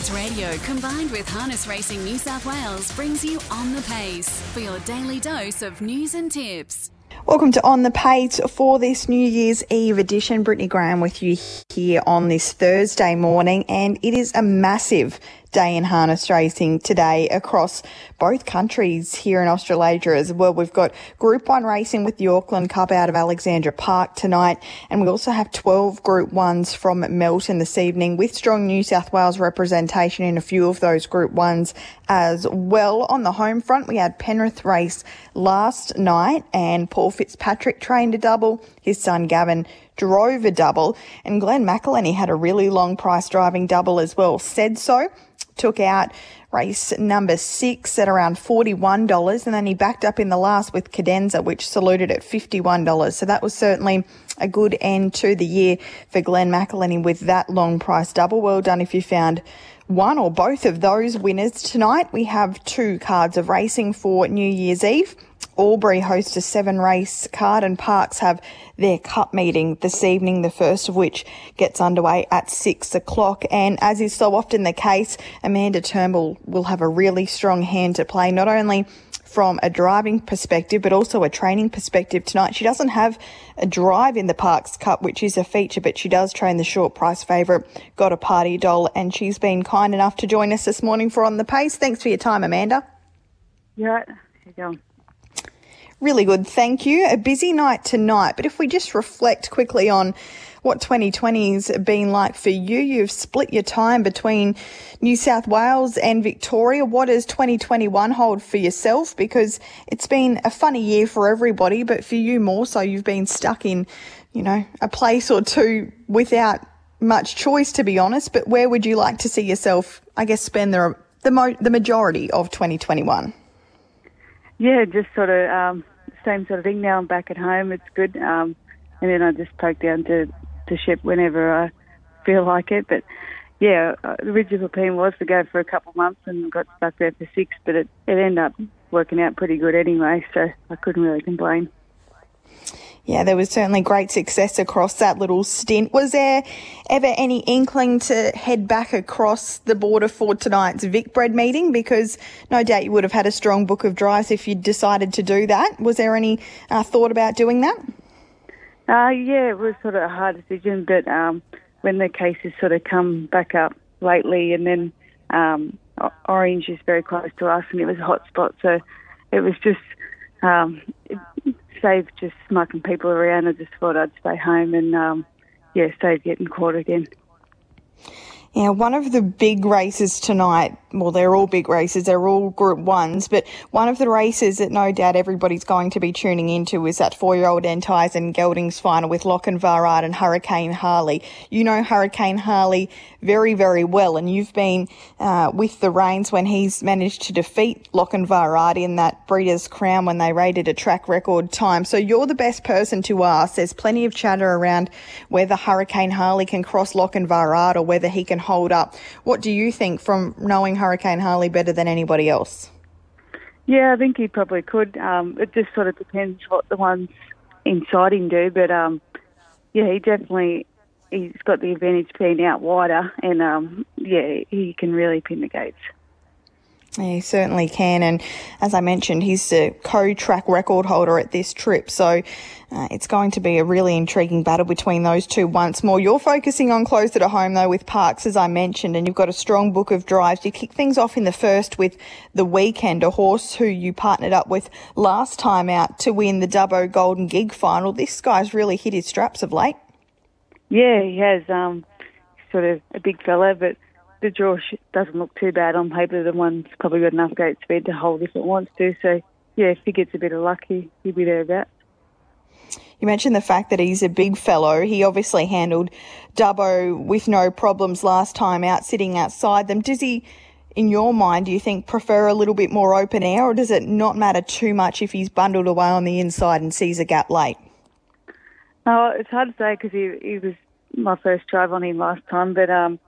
Sports Radio combined with Harness Racing New South Wales brings you On the Pace for your daily dose of news and tips. Welcome to On the Pace for this New Year's Eve edition. Brittany Graham with you here on this Thursday morning, and it is a massive day in harness racing today across both countries here in Australasia as well. We've got Group 1 racing with the Auckland Cup out of Alexandra Park tonight, and we also have 12 Group 1s from Melton this evening with strong New South Wales representation in a few of those Group 1s as well. On the home front, we had Penrith race last night, and Paul Fitzpatrick trained a double. His son Gavin drove a double, and Glenn McElhenney had a really long price driving double as well. Said so took out race number six at around $41 and then he backed up in the last with Cadenza which saluted at $51 so that was certainly a good end to the year for Glenn McElhenney with that long price double. Well done if you found one or both of those winners. Tonight we have two cards of racing for New Year's Eve Albury host a seven race card and Parkes have their cup meeting this evening, the first of which gets underway at six o'clock. And as is so often the case, Amanda Turnbull will have a really strong hand to play, not only from a driving perspective, but also a training perspective tonight. She doesn't have a drive in the Parkes Cup, which is a feature, but she does train the short price favourite, Got a Party Doll, and she's been kind enough to join us this morning for On the Pace. Thanks for your time, Amanda. Yeah, how you going? Really good, thank you. A busy night tonight, but if we just reflect quickly on what 2020's been like for you, you've split your time between New South Wales and Victoria. What does 2021 hold for yourself? Because it's been a funny year for everybody, but for you more so, you've been stuck in, you know, a place or two without much choice, to be honest. But where would you like to see yourself, I guess, spend the, the, mo- the majority of 2021? Yeah, just sort of um, same sort of thing. Now I'm back at home. It's good. Um, and then I just poke down to to ship whenever I feel like it. But yeah, uh, the original plan was to go for a couple months and got stuck there for six, but it, it ended up working out pretty good anyway, so I couldn't really complain. Yeah, there was certainly great success across that little stint. Was there ever any inkling to head back across the border for tonight's Vicbred meeting? Because no doubt you would have had a strong book of drives if you decided to do that. Was there any uh, thought about doing that? Uh, yeah, it was sort of a hard decision, but um, when the cases sort of come back up lately, and then um, Orange is very close to us, and it was a hot spot, so it was just um, save just smucking people around. I just thought I'd stay home and um, yeah, save getting caught again. Yeah, one of the big races tonight, well, they're all big races, they're all group ones, but one of the races that no doubt everybody's going to be tuning into is that four year old Entyzen Geldings final with Lochinvar and Varad and Hurricane Harley. You know Hurricane Harley very, very well, and you've been uh, with the reins when he's managed to defeat Lock and Lochinvar in that Breeders' Crown when they rated a track record time. So you're the best person to ask. There's plenty of chatter around whether Hurricane Harley can cross Lock and Lochinvar or whether he can hold up. What do you think from knowing Hurricane Harley better than anybody else? Yeah, I think he probably could. Um, it just sort of depends what the ones inside him do, but um, yeah, he definitely he's got the advantage being out wider, and um, yeah, he can really pin the gates. He certainly can. And as I mentioned, he's the co track record holder at this trip. So uh, it's going to be a really intriguing battle between those two once more. You're focusing on closer to home, though, with Parkes, as I mentioned, and you've got a strong book of drives. You kick things off in the first with the weekend, a horse who you partnered up with last time out to win the Dubbo Golden Gig final. This guy's really hit his straps of late. Yeah, he has. Um, sort of a big fella, but the draw doesn't look too bad on paper. The one's probably got enough gate speed to hold if it wants to. So, yeah, if he gets a bit of luck, he, he'll be thereabouts. You mentioned the fact that he's a big fellow. He obviously handled Dubbo with no problems last time out, sitting outside them. Does he, in your mind, do you think prefer a little bit more open air, or does it not matter too much if he's bundled away on the inside and sees a gap late? Oh, it's hard to say because he, he was my first drive on him last time, but um,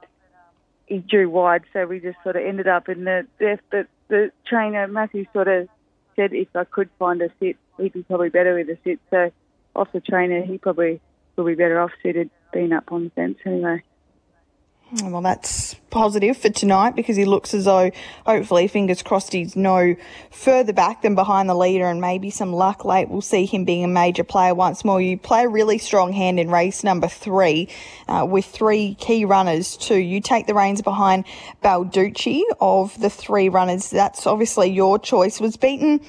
he drew wide, so we just sort of ended up in the death. But the trainer Matthew sort of said if I could find a sit, he'd be probably better with a sit. So off the trainer, he probably will be better off suited being up on the fence anyway. Well, that's positive for tonight because he looks as though, hopefully, fingers crossed, he's no further back than behind the leader and maybe some luck late. We'll see him being a major player once more. You play a really strong hand in race number three uh, with three key runners too. You take the reins behind Balducci of the three runners. That's obviously your choice. Was beaten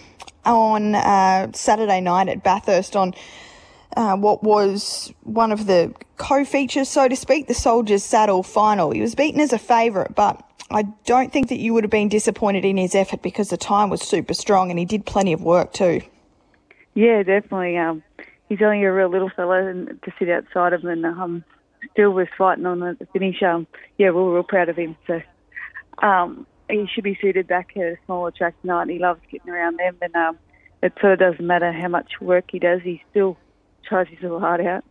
on uh, Saturday night at Bathurst on uh, what was one of the co-features, so to speak, the Soldiers Saddle final. He was beaten as a favourite, but I don't think that you would have been disappointed in his effort because the time was super strong and he did plenty of work too. Yeah, definitely. Um, he's only a real little fella and to sit outside of him and um, still was fighting on the finish. Um, yeah, we were real proud of him. So um, he should be suited back at a smaller track tonight. He loves getting around them and um, it sort of doesn't matter how much work he does. He still tries his little heart out.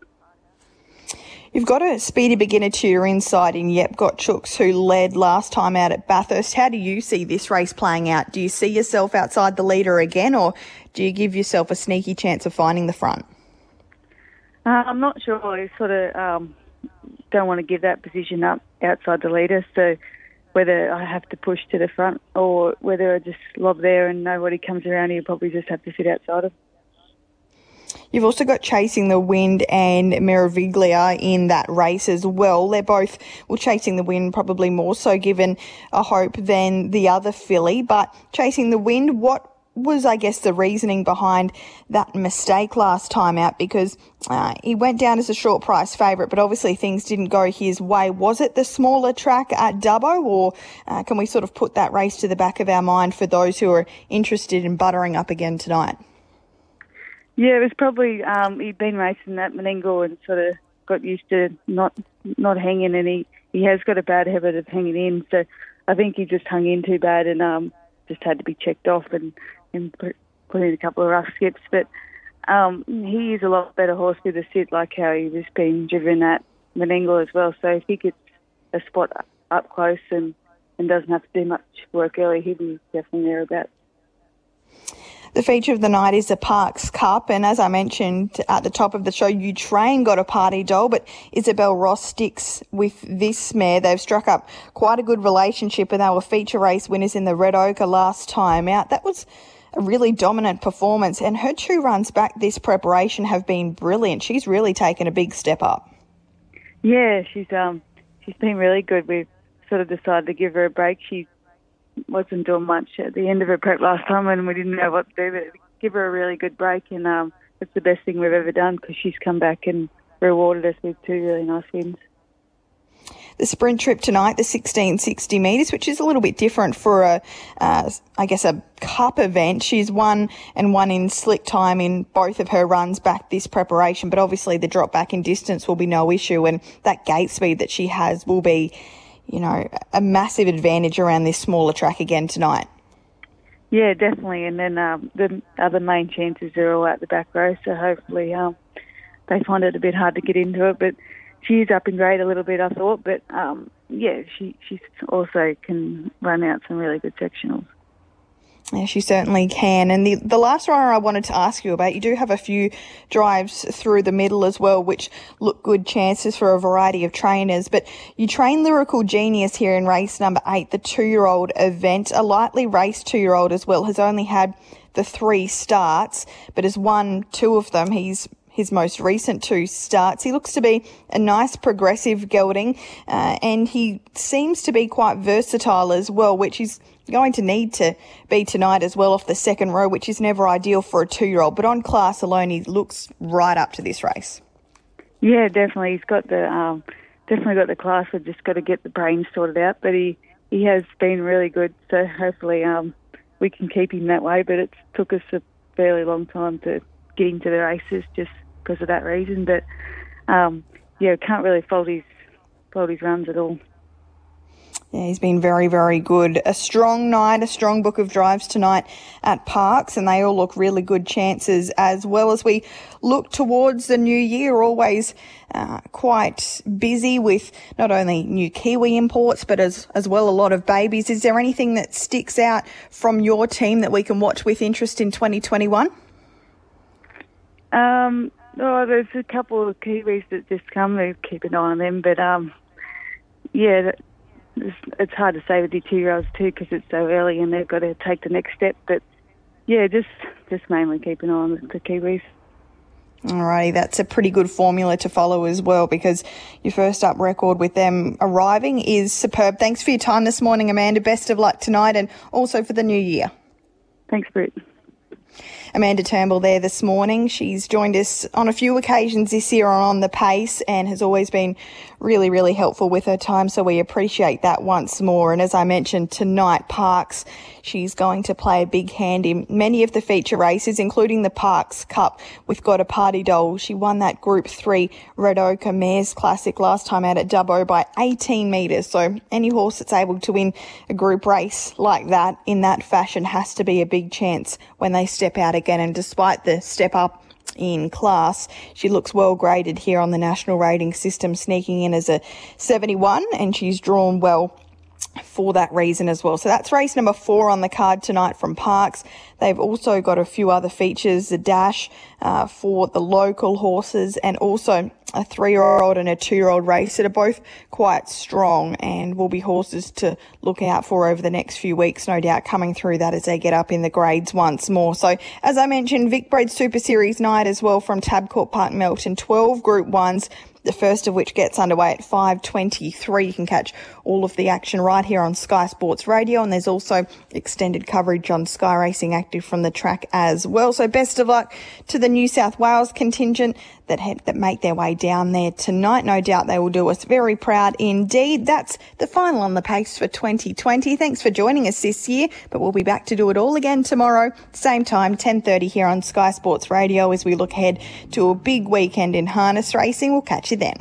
You've got a speedy beginner to your inside in Yep Got Chooks, who led last time out at Bathurst. How do you see this race playing out? Do you see yourself outside the leader again, or do you give yourself a sneaky chance of finding the front? Uh, I'm not sure. I sort of um, don't want to give that position up outside the leader. So whether I have to push to the front or whether I just lob there and nobody comes around, you probably just have to sit outside of. You've also got Chasing the Wind and Meraviglia in that race as well. They're both, well, Chasing the Wind probably more so given a hope than the other filly. But Chasing the Wind, what was, I guess, the reasoning behind that mistake last time out? Because uh, he went down as a short price favourite, but obviously things didn't go his way. Was it the smaller track at Dubbo, or uh, can we sort of put that race to the back of our mind for those who are interested in buttering up again tonight? Yeah, it was probably um, he'd been racing that Menangle and sort of got used to not not hanging, and he he has got a bad habit of hanging in. So I think he just hung in too bad and um, just had to be checked off and and put, in a couple of rough skips. But um, he is a lot better horse with a sit, like how he was being driven at Menangle as well. So if he gets a spot up close and and doesn't have to do much work early, he'd be definitely thereabouts. The feature of the night is the Parkes Cup, and as I mentioned at the top of the show, you train got a party doll, but Isabel Ross sticks with this mare. They've struck up quite a good relationship, and they were feature race winners in the Red Ochre last time out. That was a really dominant performance, and her two runs back this preparation have been brilliant. She's really taken a big step up. Yeah, she's um she's been really good. We've sort of decided to give her a break. She's wasn't doing much at the end of her prep last time, and we didn't know what to do. But give her a really good break, and um, it's the best thing we've ever done because she's come back and rewarded us with two really nice wins. The sprint trip tonight, the 1660 metres, which is a little bit different for a, uh, I guess, a cup event. She's won and won in slick time in both of her runs back this preparation, but obviously the drop back in distance will be no issue, and that gate speed that she has will be you know, a massive advantage around this smaller track again tonight. Yeah, definitely. And then um, the other main chances are all out the back row, so hopefully um, they find it a bit hard to get into it. But she's up in grade a little bit, I thought. But um, yeah, she she also can run out some really good sectionals. Yeah, she certainly can. And the, the last runner I wanted to ask you about, you do have a few drives through the middle as well, which look good chances for a variety of trainers. But you train Lyrical Genius here in race number eight, the two year old event. A lightly raced two year old as well has only had the three starts, but has won two of them. He's his most recent two starts. He looks to be a nice progressive gelding, uh, and he seems to be quite versatile as well, which is going to need to be tonight as well off the second row, which is never ideal for a two year old. But on class alone, he looks right up to this race. Yeah, definitely. He's got the um, definitely got the class. We've just got to get the brain sorted out. But he he has been really good. So hopefully um, we can keep him that way. But it took us a fairly long time to get into the races just because of that reason. But um, yeah, can't really fault his fault his runs at all. Yeah, he's been very, very good. A strong night, a strong book of drives tonight at Parkes, and they all look really good chances as well as we look towards the new year. Always uh, quite busy with not only new Kiwi imports, but as, as well a lot of babies. Is there anything that sticks out from your team that we can watch with interest in 2021? Um, oh, there's a couple of Kiwis that just come. We keep an eye on them, but um, yeah, that, it's, it's hard to say with the two year olds too because it's so early and they've got to take the next step. But yeah, just just mainly keep an eye on the, the Kiwis. Alrighty, that's a pretty good formula to follow as well because your first up record with them arriving is superb. Thanks for your time this morning, Amanda. Best of luck tonight and also for the new year. Thanks, Britt. Amanda Turnbull there this morning. She's joined us on a few occasions this year on the pace and has always been really, really helpful with her time. So we appreciate that once more. And as I mentioned tonight, Parkes, she's going to play a big hand in many of the feature races, including the Parkes Cup with Got a Party Doll. She won that Group 3 Red Ochre Mares Classic last time out at Dubbo by 18 metres. So any horse that's able to win a group race like that in that fashion has to be a big chance when they step out again. And despite the step up in class, she looks well graded here on the national rating system, sneaking in as a 71, and she's drawn well for that reason as well. So that's race number four on the card tonight from Parkes. They've also got a few other features, the dash uh, for the local horses and also a three-year-old and a two-year-old race that are both quite strong and will be horses to look out for over the next few weeks, no doubt coming through that as they get up in the grades once more. So as I mentioned, Vicbred Super Series night as well from Tabcorp Park Melton, 12 group ones the first of which gets underway at 5.23. You can catch all of the action right here on Sky Sports Radio, and there's also extended coverage on Sky Racing Active from the track as well. So best of luck to the New South Wales contingent that head, that make their way down there tonight. No doubt they will do us very proud indeed. That's the final on the pace for 2020. Thanks for joining us this year, but we'll be back to do it all again tomorrow, same time, 10:30 here on Sky Sports Radio as we look ahead to a big weekend in harness racing. We'll catch you then.